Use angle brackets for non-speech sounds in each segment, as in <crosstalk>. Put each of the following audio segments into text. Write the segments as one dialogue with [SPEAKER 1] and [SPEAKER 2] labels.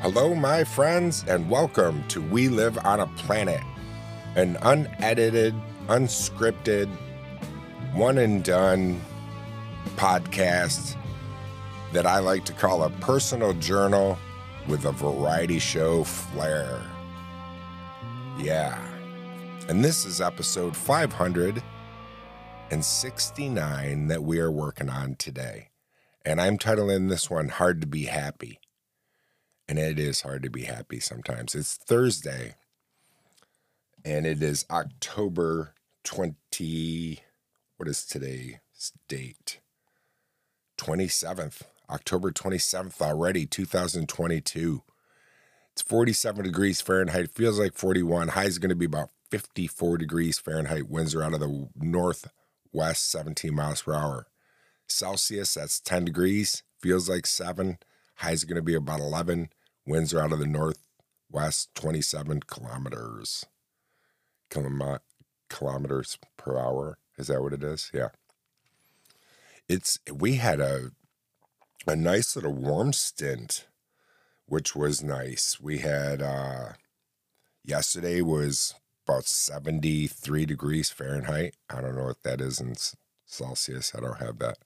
[SPEAKER 1] Hello, my friends, and welcome to We Live on a Planet, an unedited, unscripted, one and done podcast that I like to call a personal journal with a variety show flair. Yeah. And this is episode 569 that we are working on today. And I'm titling this one Hard to Be Happy. And it is hard to be happy sometimes. It's Thursday, and it is October 20. What is today's date? 27th. October 27th already, 2022. It's 47 degrees Fahrenheit. Feels like 41. High is going to be about 54 degrees Fahrenheit. Winds are out of the northwest, 17 miles per hour. Celsius, that's 10 degrees. Feels like 7. High is going to be about 11. Winds are out of the northwest, 27 kilometers. Kilom- kilometers per hour. Is that what it is? Yeah. It's we had a a nice little warm stint, which was nice. We had uh yesterday was about 73 degrees Fahrenheit. I don't know what that is in Celsius. I don't have that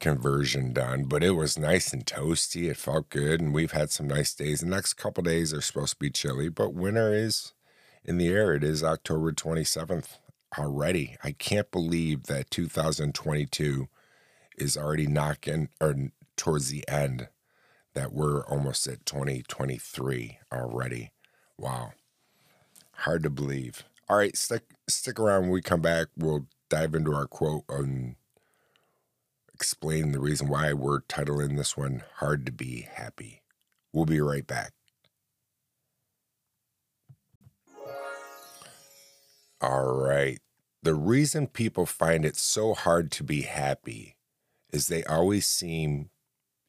[SPEAKER 1] conversion done, but it was nice and toasty. It felt good, and we've had some nice days. The next couple days are supposed to be chilly, but winter is in the air. It is October 27th already. I can't believe that 2022 is already knocking or towards the end, that we're almost at 2023 already. Wow. Hard to believe. All right, stick stick around when we come back. We'll dive into our quote and explain the reason why we're titling this one Hard to Be Happy. We'll be right back. All right. The reason people find it so hard to be happy is they always seem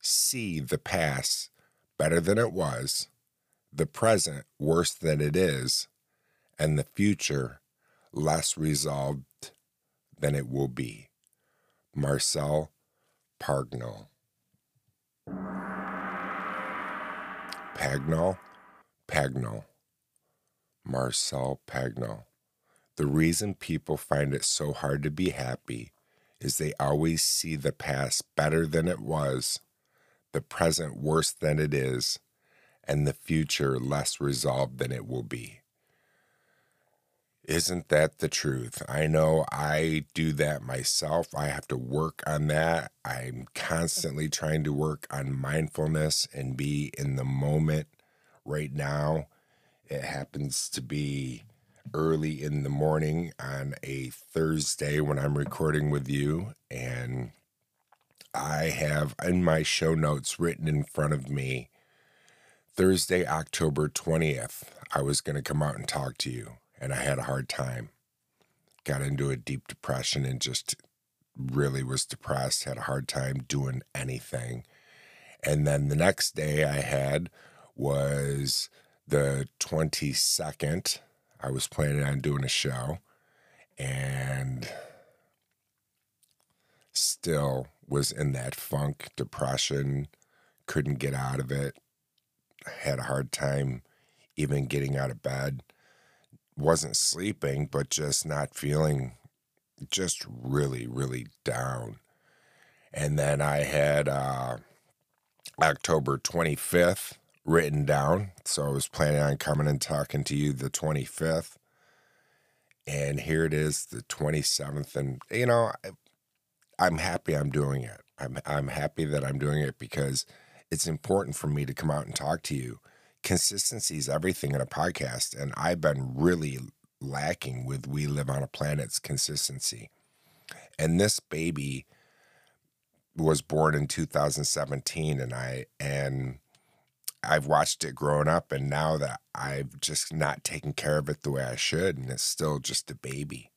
[SPEAKER 1] see the past better than it was, the present worse than it is, and the future less resolved than it will be. Marcel Pagnol. Pagnol? Pagnol. Marcel Pagnol. The reason people find it so hard to be happy is they always see the past better than it was, the present worse than it is, and the future less resolved than it will be. Isn't that the truth? I know I do that myself. I have to work on that. I'm constantly trying to work on mindfulness and be in the moment right now. It happens to be early in the morning on a Thursday when I'm recording with you. And I have in my show notes written in front of me Thursday, October 20th, I was going to come out and talk to you. And I had a hard time. Got into a deep depression and just really was depressed, had a hard time doing anything. And then the next day I had was the 22nd I was planning on doing a show and still was in that funk, depression, couldn't get out of it, had a hard time even getting out of bed, wasn't sleeping, but just not feeling just really, really down. And then I had uh, October 25th written down. So I was planning on coming and talking to you the 25th. And here it is, the 27th. And, you know, I'm happy I'm doing it. I'm, I'm happy that I'm doing it because it's important for me to come out and talk to you. Consistency is everything in a podcast. And I've been really lacking with We Live on a Planet's consistency. And this baby was born in 2017 and I and I've watched it growing up, and now that I've just not taken care of it the way I should, and it's still just a baby.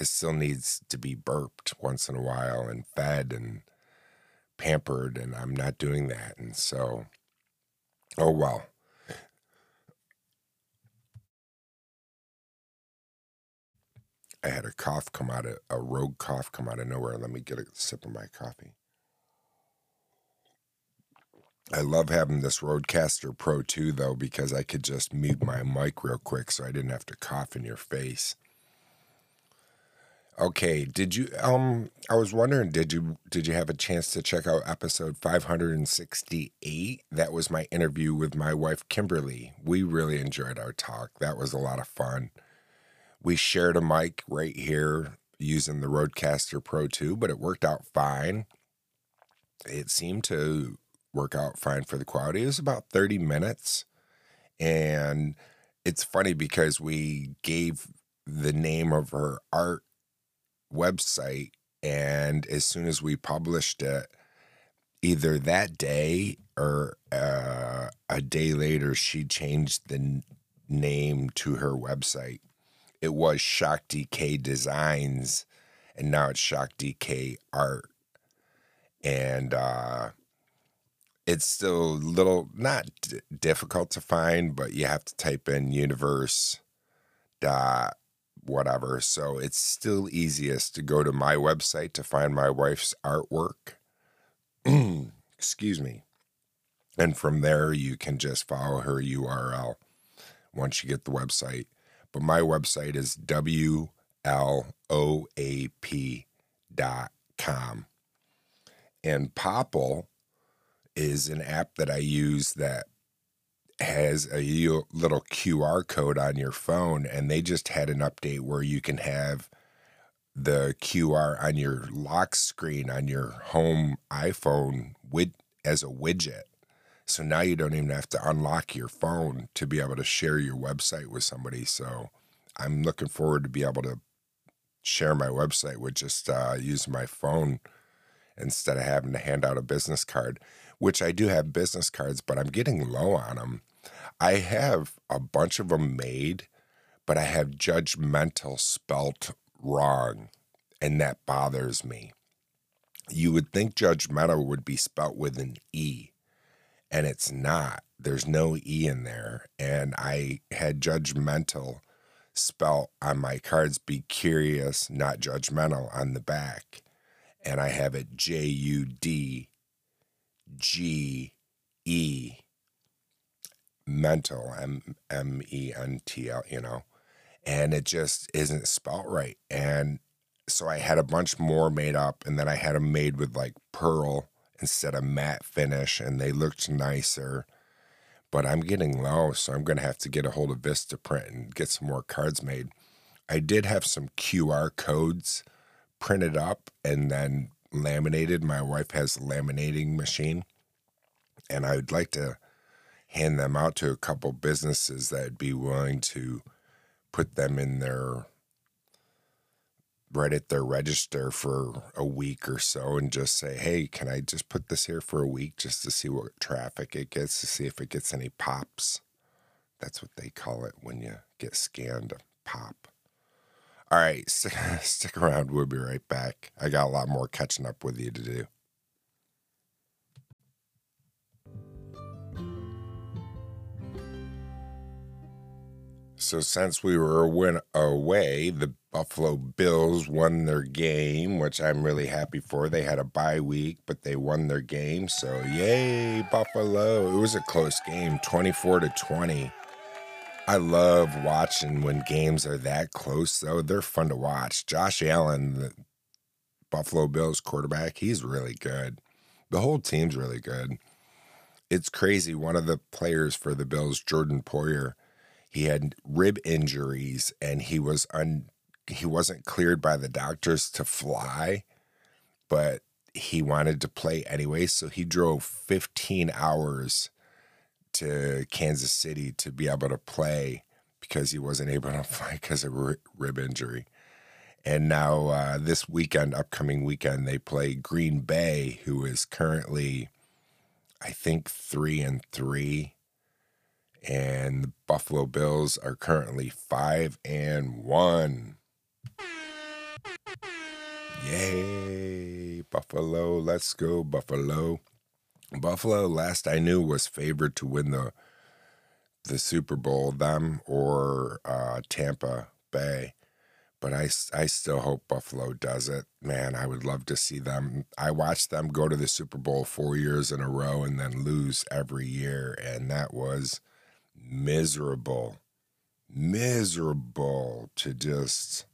[SPEAKER 1] It still needs to be burped once in a while and fed and pampered, and I'm not doing that. And so, oh well. I had a cough come out of a rogue cough come out of nowhere. Let me get a sip of my coffee. I love having this Rodecaster Pro 2 though because I could just mute my mic real quick so I didn't have to cough in your face. Okay, did you um I was wondering did you did you have a chance to check out episode 568? That was my interview with my wife Kimberly. We really enjoyed our talk. That was a lot of fun. We shared a mic right here using the Rodecaster Pro 2, but it worked out fine. It seemed to work out fine for the quality. It was about 30 minutes. And it's funny because we gave the name of her art website. And as soon as we published it, either that day or uh, a day later, she changed the n- name to her website. It was Shakti K Designs, and now it's Shakti K Art. And uh, it's still a little not d- difficult to find, but you have to type in universe dot whatever. So it's still easiest to go to my website to find my wife's artwork. <clears throat> Excuse me. And from there, you can just follow her URL once you get the website. But my website is WLOAP.com. And Popl is an app that I use that has a little QR code on your phone, and they just had an update where you can have the QR on your lock screen on your home iPhone with as a widget. So now you don't even have to unlock your phone to be able to share your website with somebody. So I'm looking forward to be able to share my website with just uh, using my phone instead of having to hand out a business card which I do have business cards, but I'm getting low on them. I have a bunch of them made, but I have judgmental spelt wrong, and that bothers me. You would think judgmental would be spelt with an E, and it's not. There's no E in there. And I had judgmental spelt on my cards, be curious, not judgmental on the back. And I have it J U D G E mental M M E N T L, you know, and it just isn't spelt right. And so I had a bunch more made up, and then I had them made with like pearl instead of matte finish, and they looked nicer. But I'm getting low, so I'm going to have to get a hold of Vista Print and get some more cards made. I did have some QR codes printed up and then laminated. My wife has a laminating machine, and I would like to hand them out to a couple businesses that'd be willing to put them in their at their register for a week or so and just say, hey, can I just put this here for a week just to see what traffic it gets, to see if it gets any pops? That's what they call it when you get scanned a pop. All right, <laughs> stick, stick around. We'll be right back. I got a lot more catching up with you to do. So since we were away, the Buffalo Bills won their game, which I'm really happy for. They had a bye week, but they won their game. So yay, Buffalo. It was a close game, 24 to 20. I love watching when games are that close, though. They're fun to watch. Josh Allen, the Buffalo Bills quarterback, he's really good. The whole team's really good. It's crazy. One of the players for the Bills, Jordan Poyer, he had rib injuries and he was un he wasn't cleared by the doctors to fly, but he wanted to play anyway, so he drove 15 hours to Kansas City to be able to play because he wasn't able to <laughs> fly because of rib injury. And now uh, this weekend, upcoming weekend, they play Green Bay, who is currently, I think, three and three and the Buffalo Bills are currently five and one. Yay, Buffalo! Let's go, Buffalo! Buffalo, last I knew, was favored to win the the Super Bowl, them or uh, Tampa Bay. but I, I still hope Buffalo does it. Man, I would love to see them. I watched them go to the Super Bowl four years in a row and then lose every year, and that was miserable, miserable to just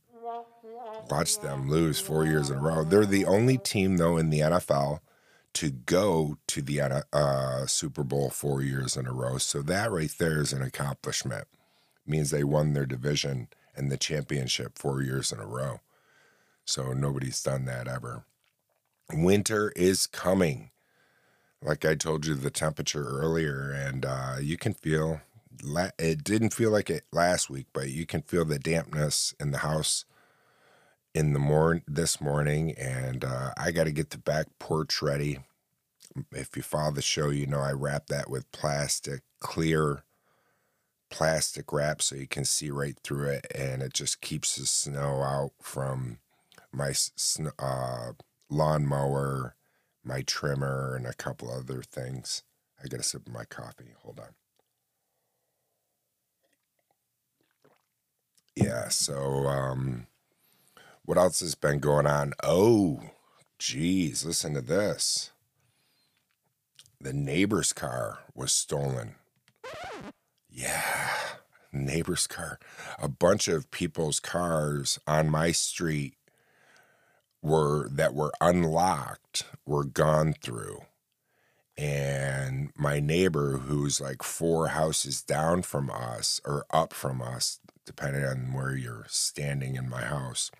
[SPEAKER 1] watch them lose four years in a row. They're the only team, though, in the NFL to go to the uh, Super Bowl four years in a row. So that right there is an accomplishment. It means they won their division and the championship four years in a row. So nobody's done that ever. Winter is coming. Like I told you, the temperature earlier, and uh, you can feel it didn't feel like it last week, but you can feel the dampness in the house in the morning this morning, and uh, I got to get the back porch ready. If you follow the show, you know I wrap that with plastic, clear plastic wrap, so you can see right through it, and it just keeps the snow out from my uh, lawnmower, my trimmer, and a couple other things. I got to sip my coffee. Hold on. Yeah, so um, what else has been going on? Oh, geez, listen to this. The neighbor's car was stolen. Yeah, neighbor's car. A bunch of people's cars on my street were that were unlocked were gone through. And my neighbor, who's like four houses down from us or up from us, depending on where you're standing in my house,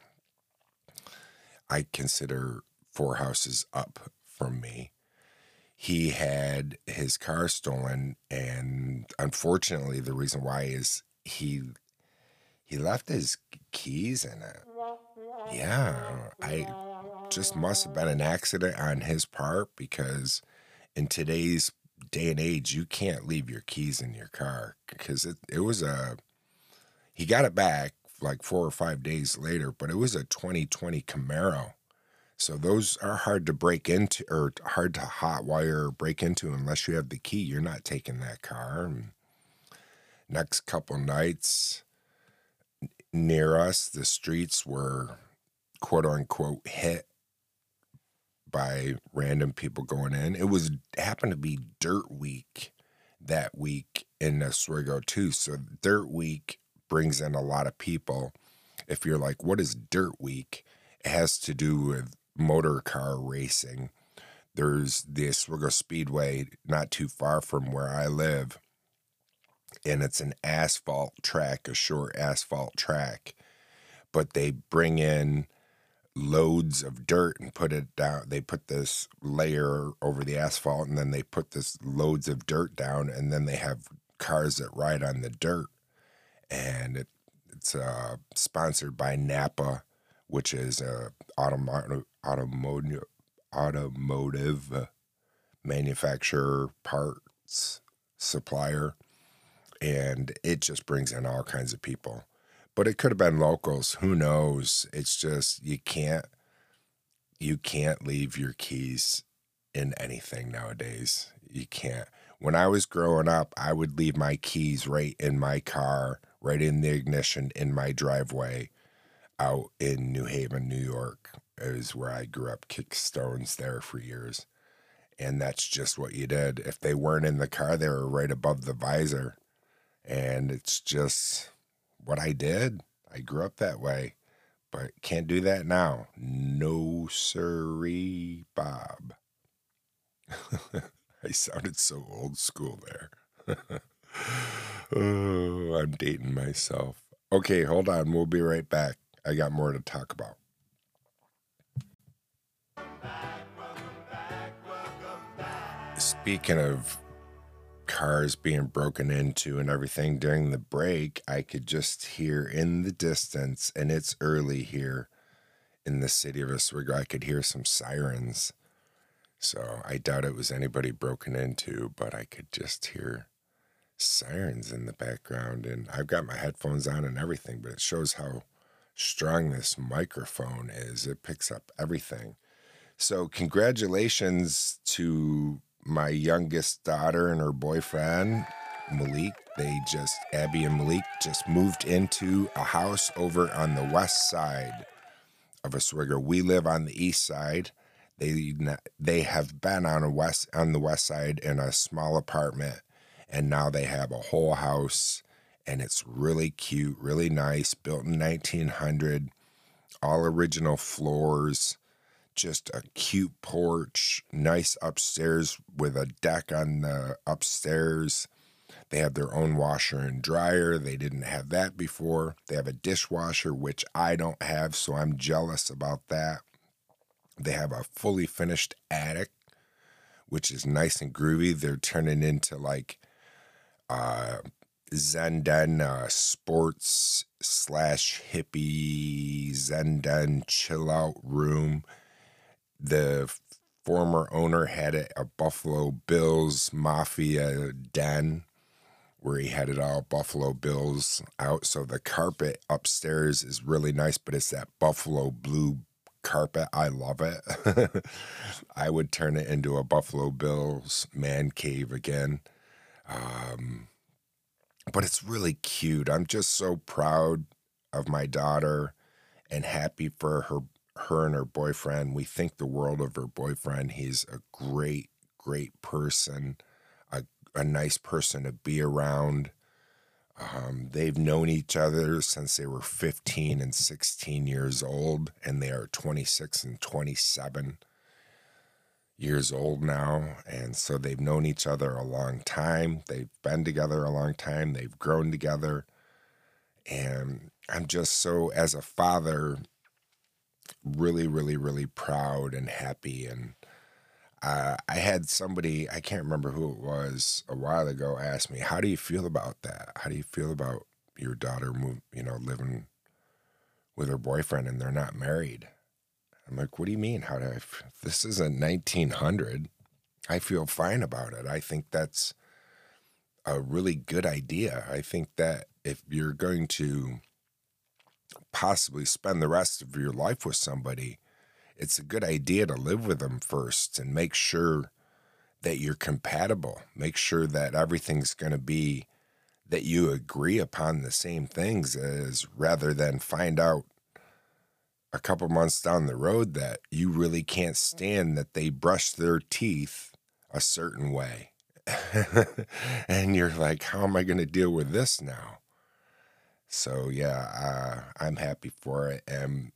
[SPEAKER 1] I consider four houses up from me. He had his car stolen, and unfortunately, the reason why is he he left his keys in it. Yeah, I just must have been an accident on his part because in today's day and age, you can't leave your keys in your car because it, it was a he got it back like four or five days later, but it was a 2020 Camaro. So those are hard to break into or hard to hotwire or break into unless you have the key. You're not taking that car. And next couple nights near us, the streets were quote unquote hit by random people going in. It was happened to be dirt week that week in Oswego too. So dirt week brings in a lot of people. If you're like, what is Dirt Week? It has to do with motor car racing. There's the Oswego Speedway not too far from where I live, and it's an asphalt track, a short asphalt track. But they bring in loads of dirt and put it down. They put this layer over the asphalt and then they put this loads of dirt down and then they have cars that ride on the dirt and it, it's uh, sponsored by Napa, which is a automotive automotive automotive manufacturer parts supplier, and it just brings in all kinds of people. But it could have been locals. Who knows? It's just you can't you can't leave your keys in anything nowadays. You can't. When I was growing up, I would leave my keys right in my car right in the ignition in my driveway out in New Haven, New York. Is where I grew up, kick stones there for years. And that's just what you did. If they weren't in the car, they were right above the visor. And it's just what I did. I grew up that way, but can't do that now. No, sirree, Bob. <laughs> I sounded so old school there. <laughs> oh, I'm dating myself. Okay, hold on. We'll be right back. I got more to talk about. Speaking of cars being broken into and everything during the break, I could just hear in the distance, and it's early here in the city of Oswego, I could hear some sirens. So I doubt it was anybody broken into, but I could just hear sirens in the background and I've got my headphones on and everything, but it shows how strong this microphone is. It picks up everything. So, congratulations to my youngest daughter and her boyfriend, Malik, they just, Abby and Malik just moved into a house over on the west side of Oswego. We live on the east side. They they have been on a west on the west side in a small apartment, and now they have a whole house, and it's really cute, really nice, built in 1900, all original floors, just a cute porch, nice upstairs with a deck on the upstairs. They have their own washer and dryer. They didn't have that before. They have a dishwasher, which I don't have, so I'm jealous about that. They have a fully finished attic, which is nice and groovy. They're turning into like uh, Zen Den uh, sports slash hippie Zen Den chill out room. The former owner had a Buffalo Bills Mafia den where he had it all Buffalo Bills out. So the carpet upstairs is really nice, but it's that Buffalo blue carpet. I love it. <laughs> I would turn it into a Buffalo Bills man cave again. Um, but it's really cute. I'm just so proud of my daughter and happy for her her and her boyfriend. We think the world of her boyfriend. He's a great, great person, a, a nice person to be around. Um, they've known each other since they were 15 and 16 years old, and they are 26 and 27 years old now. And so they've known each other a long time. They've been together a long time. They've grown together. And I'm just so, as a father, really, really, really proud and happy. And uh, I had somebody, I can't remember who it was, a while ago ask me, How do you feel about that? How do you feel about your daughter, move, you know, living with her boyfriend and they're not married? I'm like, What do you mean? How do I? F- this isn't 1900. I feel fine about it. I think that's a really good idea. I think that if you're going to possibly spend the rest of your life with somebody, it's a good idea to live with them first and make sure that you're compatible. Make sure that everything's going to be that you agree upon the same things as rather than find out a couple months down the road that you really can't stand that they brush their teeth a certain way. <laughs> and you're like, how am I going to deal with this now? So, yeah, uh, I'm happy for it. And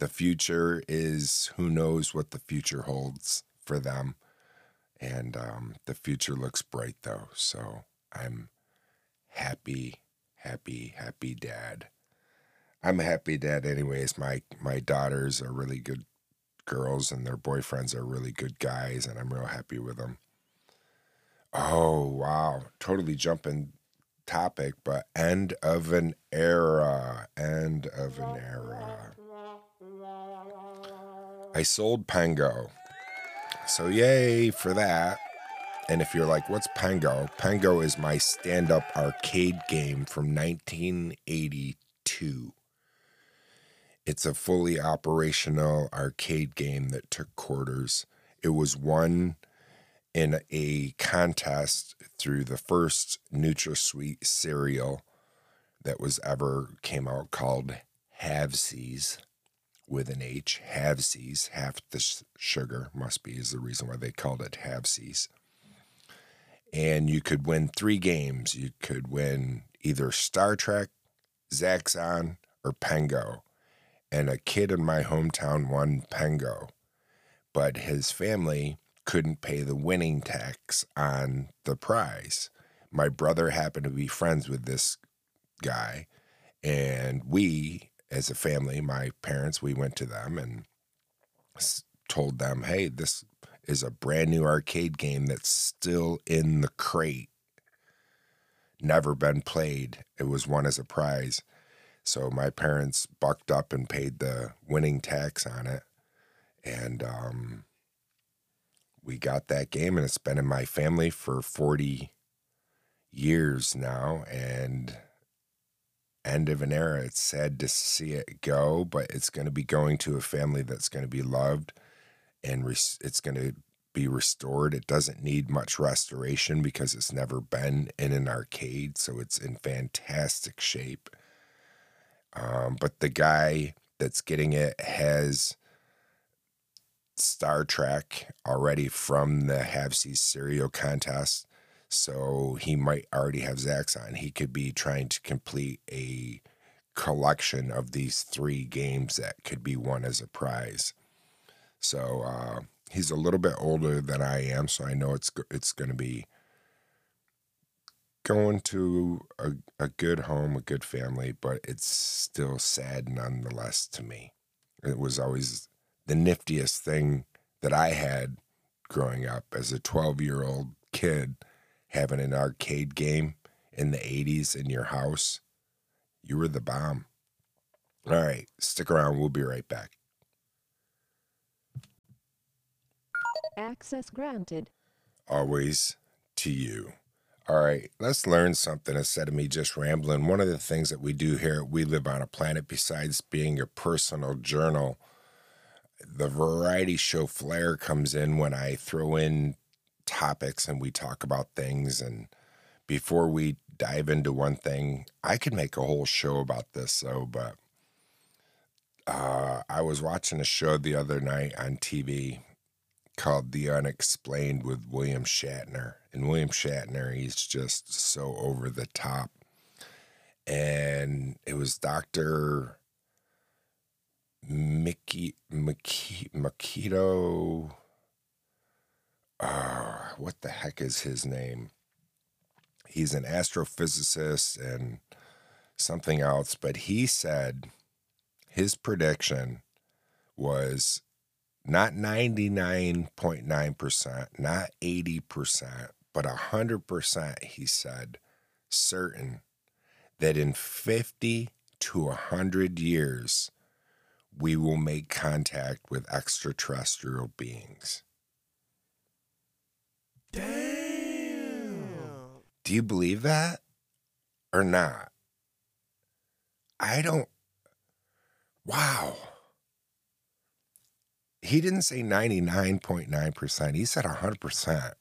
[SPEAKER 1] the future is who knows what the future holds for them. And um, the future looks bright though. So I'm happy, happy, happy dad. I'm a happy dad anyways. My my daughters are really good girls and their boyfriends are really good guys and I'm real happy with them. Oh wow. Totally jumping topic, but end of an era. End of an era. I sold Pengo. So, yay for that. And if you're like, what's Pengo? Pengo is my stand up arcade game from 1982. It's a fully operational arcade game that took quarters. It was won in a contest through the first NutraSweet cereal that was ever came out called Halfsies with an H, Halfsies, half the sugar must be is the reason why they called it Halfsies. And you could win three games. You could win either Star Trek, Zaxxon, or Pengo. And a kid in my hometown won Pengo, but his family couldn't pay the winning tax on the prize. My brother happened to be friends with this guy, and we as a family, my parents, we went to them and told them, hey, this is a brand new arcade game that's still in the crate, never been played. It was won as a prize. So my parents bucked up and paid the winning tax on it. And um, we got that game, and it's been in my family for 40 years now. And end of an era. It's sad to see it go, but it's going to be going to a family that's going to be loved and it's going to be restored. It doesn't need much restoration because it's never been in an arcade, so it's in fantastic shape. Um, but the guy that's getting it has Star Trek already from the Have Halfsies cereal contest. So he might already have Zaxxon. He could be trying to complete a collection of these three games that could be won as a prize. So uh, he's a little bit older than I am, so I know it's it's going to be going to a, a good home, a good family, but it's still sad nonetheless to me. It was always the niftiest thing that I had growing up as a 12 year old kid having an arcade game in the 80s in your house. You were the bomb. All right, stick around. We'll be right back.
[SPEAKER 2] Access granted.
[SPEAKER 1] Always to you. All right, let's learn something instead of me just rambling. One of the things that we do here at We Live on a Planet, besides being a personal journal, the variety show flair comes in when I throw in topics and we talk about things. And before we dive into one thing, I could make a whole show about this, so, but uh, I was watching a show the other night on TV called The Unexplained with William Shatner. And William Shatner, he's just so over the top. And it was Dr. Mickey, Mickey, Makito. Uh, what the heck is his name? He's an astrophysicist and something else, but he said his prediction was not 99.9%, not 80%, but 100%, he said, certain that in 50 to 100 years, we will make contact with extraterrestrial beings.
[SPEAKER 3] Damn.
[SPEAKER 1] Do you believe that or not? I don't. Wow he didn't say 99.9%. He said 100%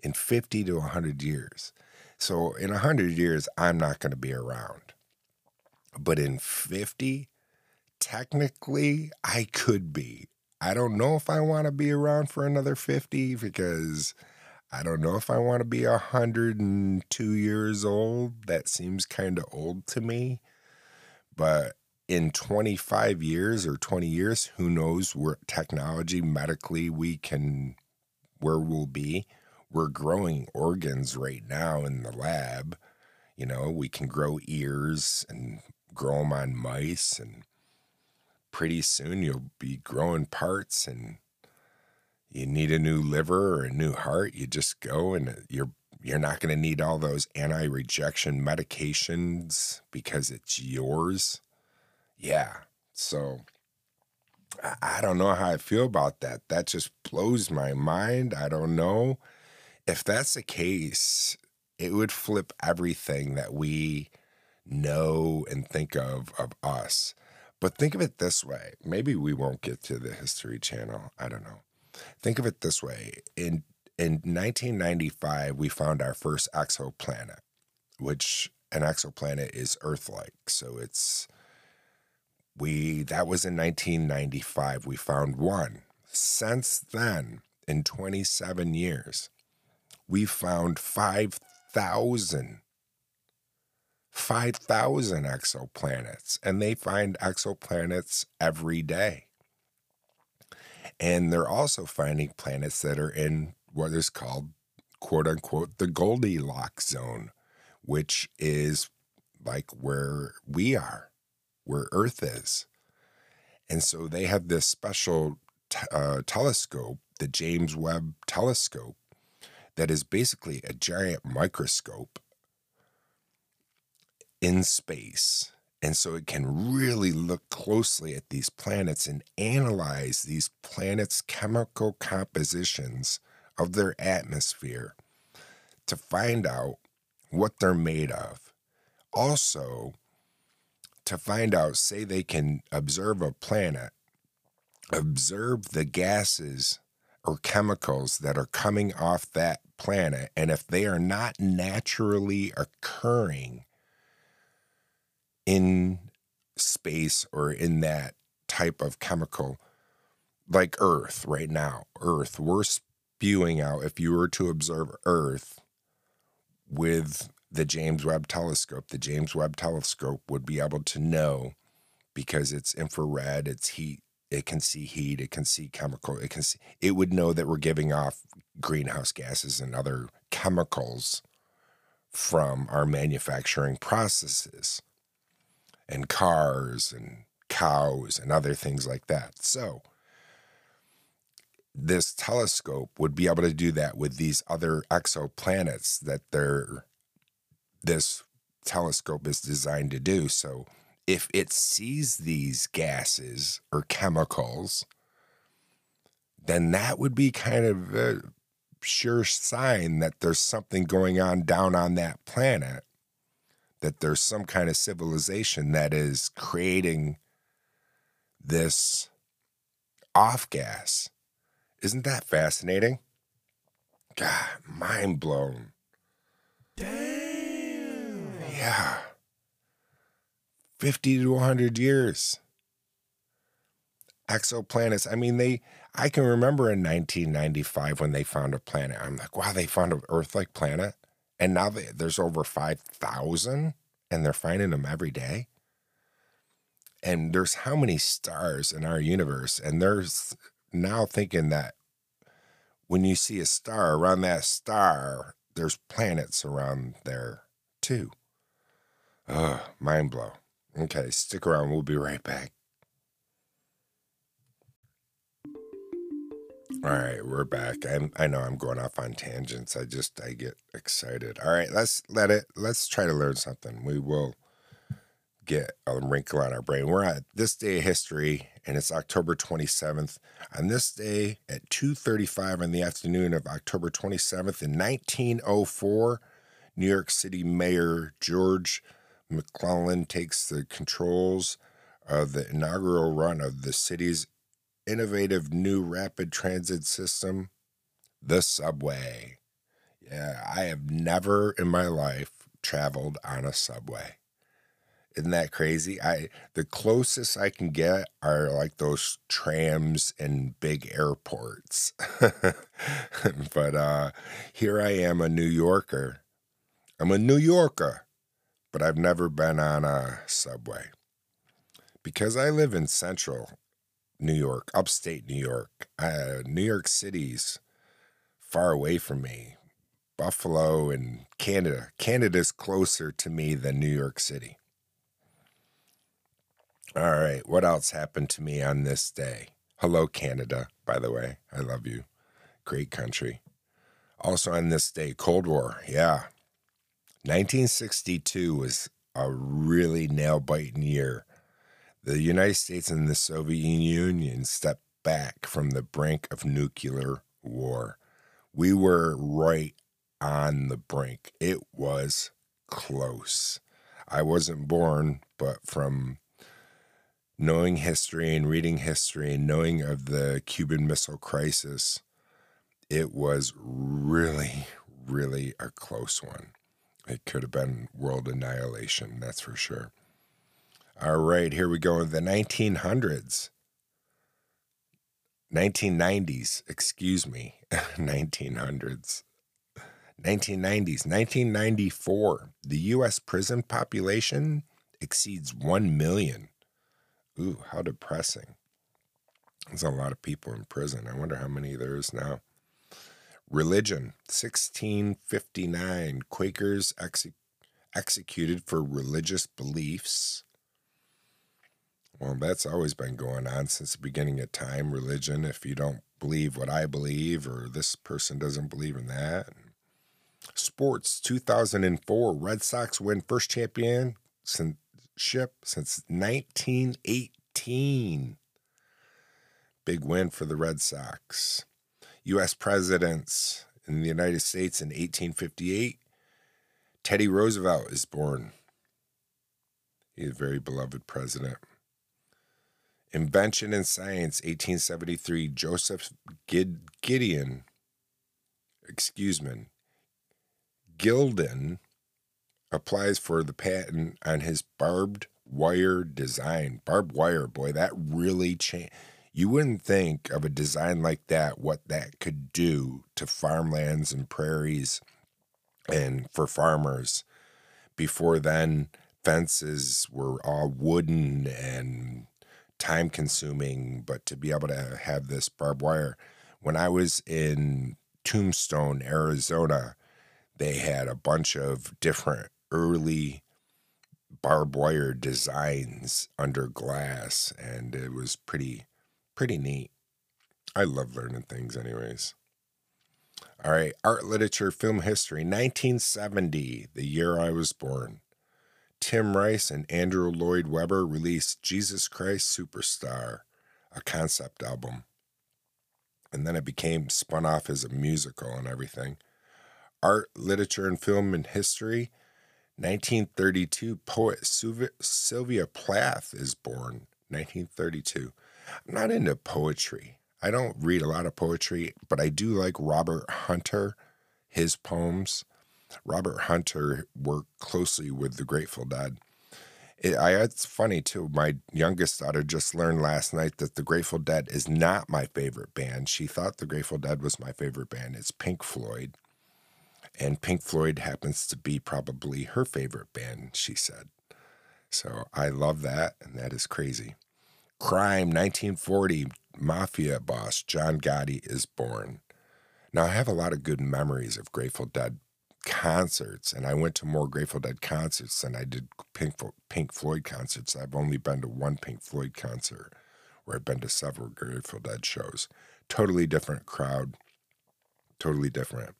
[SPEAKER 1] in 50 to 100 years. So in 100 years, I'm not going to be around. But in 50, technically, I could be. I don't know if I want to be around for another 50 because I don't know if I want to be 102 years old. That seems kind of old to me. But in 25 years or 20 years, who knows where technology medically we can, where we'll be. We're growing organs right now in the lab. You know, we can grow ears and grow them on mice, and pretty soon you'll be growing parts and you need a new liver or a new heart, you just go and uh, you're you're not going to need all those anti-rejection medications because it's yours yeah. So I, I don't know how I feel about that. That just blows my mind. I don't know. If that's the case, it would flip everything that we know and think of of us. But think of it this way. Maybe we won't get to the History Channel. I don't know. Think of it this way. In in 1995, we found our first exoplanet, which an exoplanet is Earth-like. So it's we that was in 1995. We found one. Since then, in 27 years, we found 5,000 5,000 exoplanets, and they find exoplanets every day. And they're also finding planets that are in what is called, quote unquote, the Goldilocks zone, which is like where we are where Earth is. And so they have this special t- uh, telescope, the James Webb telescope, that is basically a giant microscope in space. And so it can really look closely at these planets and analyze these planets' chemical compositions of their atmosphere to find out what they're made of. Also, to find out, say they can observe a planet, observe the gases or chemicals that are coming off that planet. And if they are not naturally occurring in space or in that type of chemical, like Earth right now, Earth, we're spewing out, if you were to observe Earth with the James Webb telescope, the James Webb telescope would be able to know because it's infrared, it's heat, it can see heat, it can see chemical, it can see, it would know that we're giving off greenhouse gases and other chemicals from our manufacturing processes and cars and cows and other things like that. So, this telescope would be able to do that with these other exoplanets that they're this telescope is designed to do. So if it sees these gases or chemicals, then that would be kind of a sure sign that there's something going on down on that planet, that there's some kind of civilization that is creating this off gas. Isn't that fascinating? God, mind blown.
[SPEAKER 3] Damn.
[SPEAKER 1] Yeah. 50 to 100 years. Exoplanets. I mean, they, I can remember in 1995 when they found a planet. I'm like, wow, they found an Earth like planet. And now they, there's over 5,000 and they're finding them every day. And there's how many stars in our universe? And there's now thinking that when you see a star around that star, there's planets around there too. Ugh, mind blow. Okay, stick around. We'll be right back. All right, we're back. I'm, I know I'm going off on tangents. I just I get excited. All right, let's let it. Let's try to learn something. We will get a wrinkle on our brain. We're at this day of history, and it's October 27th. On this day at 2:35 in the afternoon of October 27th in 1904, New York City Mayor George McClellan takes the controls of the inaugural run of the city's innovative new rapid transit system, the subway. Yeah, I have never in my life traveled on a subway. Isn't that crazy? I the closest I can get are like those trams in big airports. <laughs> but uh here I am a New Yorker. I'm a New Yorker, but I've never been on a subway. Because I live in central New York, upstate New York. Uh, New York City's far away from me. Buffalo and Canada. Canada's closer to me than New York City. All right, what else happened to me on this day? Hello, Canada, by the way. I love you. Great country. Also on this day, Cold War. Yeah. 1962 was a really nail biting year the United States and the Soviet Union stepped back from the brink of nuclear war. We were right on the brink. It was close. I wasn't born, but from knowing history and reading history and knowing of the Cuban Missile Crisis, it was really, really a close one. It could have been world annihilation, that's for sure. All right, here we go. in The 1900s, 1990s, excuse me, <laughs> 1900s, 1990s, 1994. The U.S. prison population exceeds 1 million. Ooh, how depressing. There's a lot of people in prison. I wonder how many there is now. Religion, 1659. Quakers ex- executed for religious beliefs. Well, that's always been going on since the beginning of time. Religion, if you don't believe what I believe, or this person doesn't believe in that. Sports, 2004, Red Sox win first championship since 1918. Big win for the Red Sox. U.S. presidents in the United States in 1858. Teddy Roosevelt is born. He's a very beloved president. Invention in Science, 1873, Joseph Gid- Gideon, excuse me, Gilden applies for the patent on his barbed wire design. Barbed wire, boy, that really changed. You wouldn't think of a design like that, what that could do to farmlands and prairies and for farmers. Before then, fences were all wooden and time consuming, but to be able to have this barbed wire. When I was in Tombstone, Arizona, they had a bunch of different early barbed wire designs under glass, and it was pretty, pretty neat. I love learning things, anyways. All right, art, literature, film history, 1970, the year I was born. Tim Rice and Andrew Lloyd Webber released Jesus Christ Superstar, a concept album. And then it became spun off as a musical and everything. Art, literature, and film and history, 1932, poet Sylvia Plath is born. 1932. I'm not into poetry. I don't read a lot of poetry, but I do like Robert Hunter, his poems. Robert Hunter worked closely with the Grateful Dead. It, I, it's funny too. My youngest daughter just learned last night that the Grateful Dead is not my favorite band. She thought the Grateful Dead was my favorite band. It's Pink Floyd. And Pink Floyd happens to be probably her favorite band, she said. So I love that, and that is crazy. Crime 1940, Mafia boss John Gotti is born. Now, I have a lot of good memories of Grateful Dead concerts, and I went to more Grateful Dead concerts than I did Pink, Pink Floyd concerts. I've only been to one Pink Floyd concert, where I've been to several Grateful Dead shows. Totally different crowd, totally different.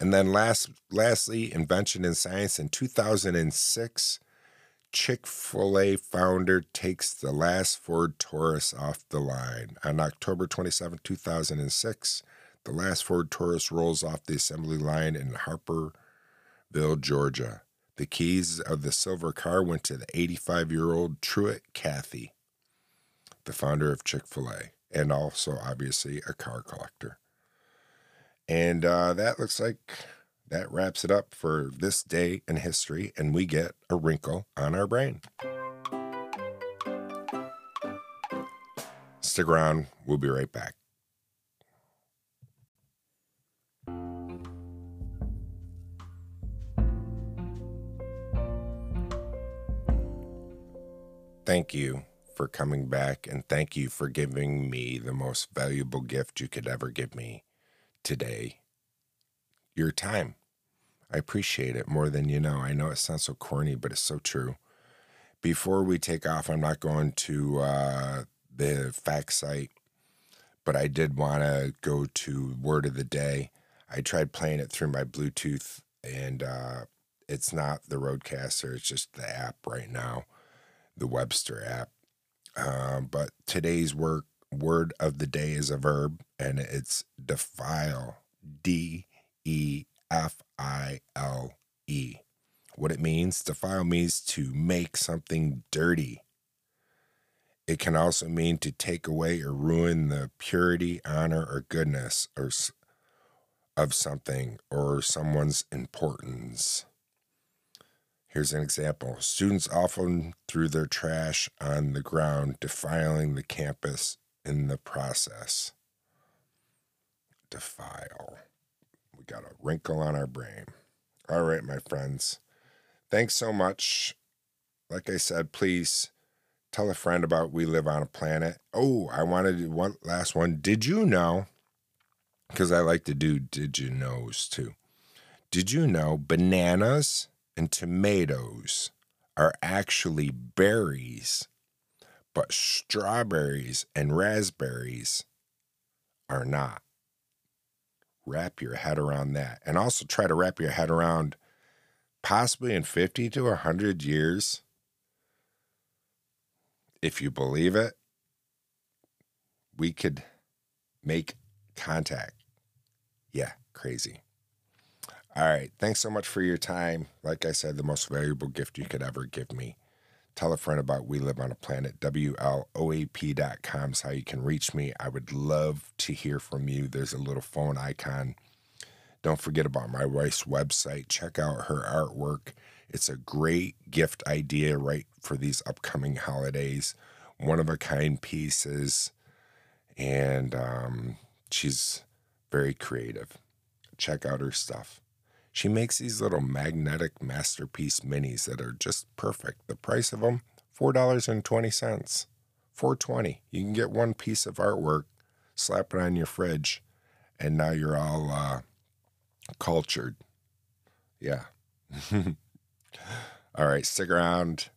[SPEAKER 1] And then last, lastly, invention in science in 2006. Chick fil A founder takes the last Ford Taurus off the line. On October 27, 2006, the last Ford Taurus rolls off the assembly line in Hapeville, Georgia. The keys of the silver car went to the 85 year old Truett Cathy, the founder of Chick fil A, and also, obviously, a car collector. And uh, that looks like that wraps it up for this day in history, and we get a wrinkle on our brain. Stick around, we'll be right back. Thank you for coming back, and thank you for giving me the most valuable gift you could ever give me today your time. I appreciate it more than you know. I know it sounds so corny, but it's so true. Before we take off, I'm not going to uh, the fact site, but I did want to go to Word of the Day. I tried playing it through my Bluetooth, and uh, it's not the RODECaster, it's just the app right now, the Webster app. Um, but today's work word of the day is a verb, and it's defile. D E F I L E. What it means defile means to make something dirty. It can also mean to take away or ruin the purity, honor, or goodness or of something or someone's importance. Here's an example. Students often threw their trash on the ground, defiling the campus in the process. Defile. We got a wrinkle on our brain. All right, my friends. Thanks so much. Like I said, please tell a friend about We Live on a Planet. Oh, I wanted one last one. Did you know? Because I like to do did you knows too. Did you know bananas and tomatoes are actually berries but strawberries and raspberries are not. Wrap your head around that. And also try to wrap your head around possibly in 50 to 100 years, if you believe it, we could make contact. Yeah, crazy. All right. Thanks so much for your time. Like I said, the most valuable gift you could ever give me. Tell a friend about We Live on a Planet. WLOAP.com is how you can reach me. I would love to hear from you. There's a little phone icon. Don't forget about my wife's website. Check out her artwork. It's a great gift idea right for these upcoming holidays. One of a kind pieces. And um, she's very creative. Check out her stuff. She makes these little magnetic masterpiece minis that are just perfect. The price of them, $4.20. 420. You can get one piece of artwork, slap it on your fridge, and now you're all uh, cultured. Yeah. <laughs> all right, stick around.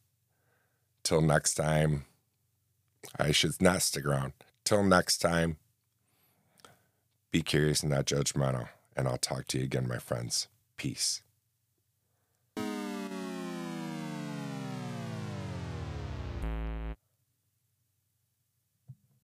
[SPEAKER 1] Till next time. I should not stick around. Till next time. Be curious and not judgmental. And I'll talk to you again, my friends. Peace.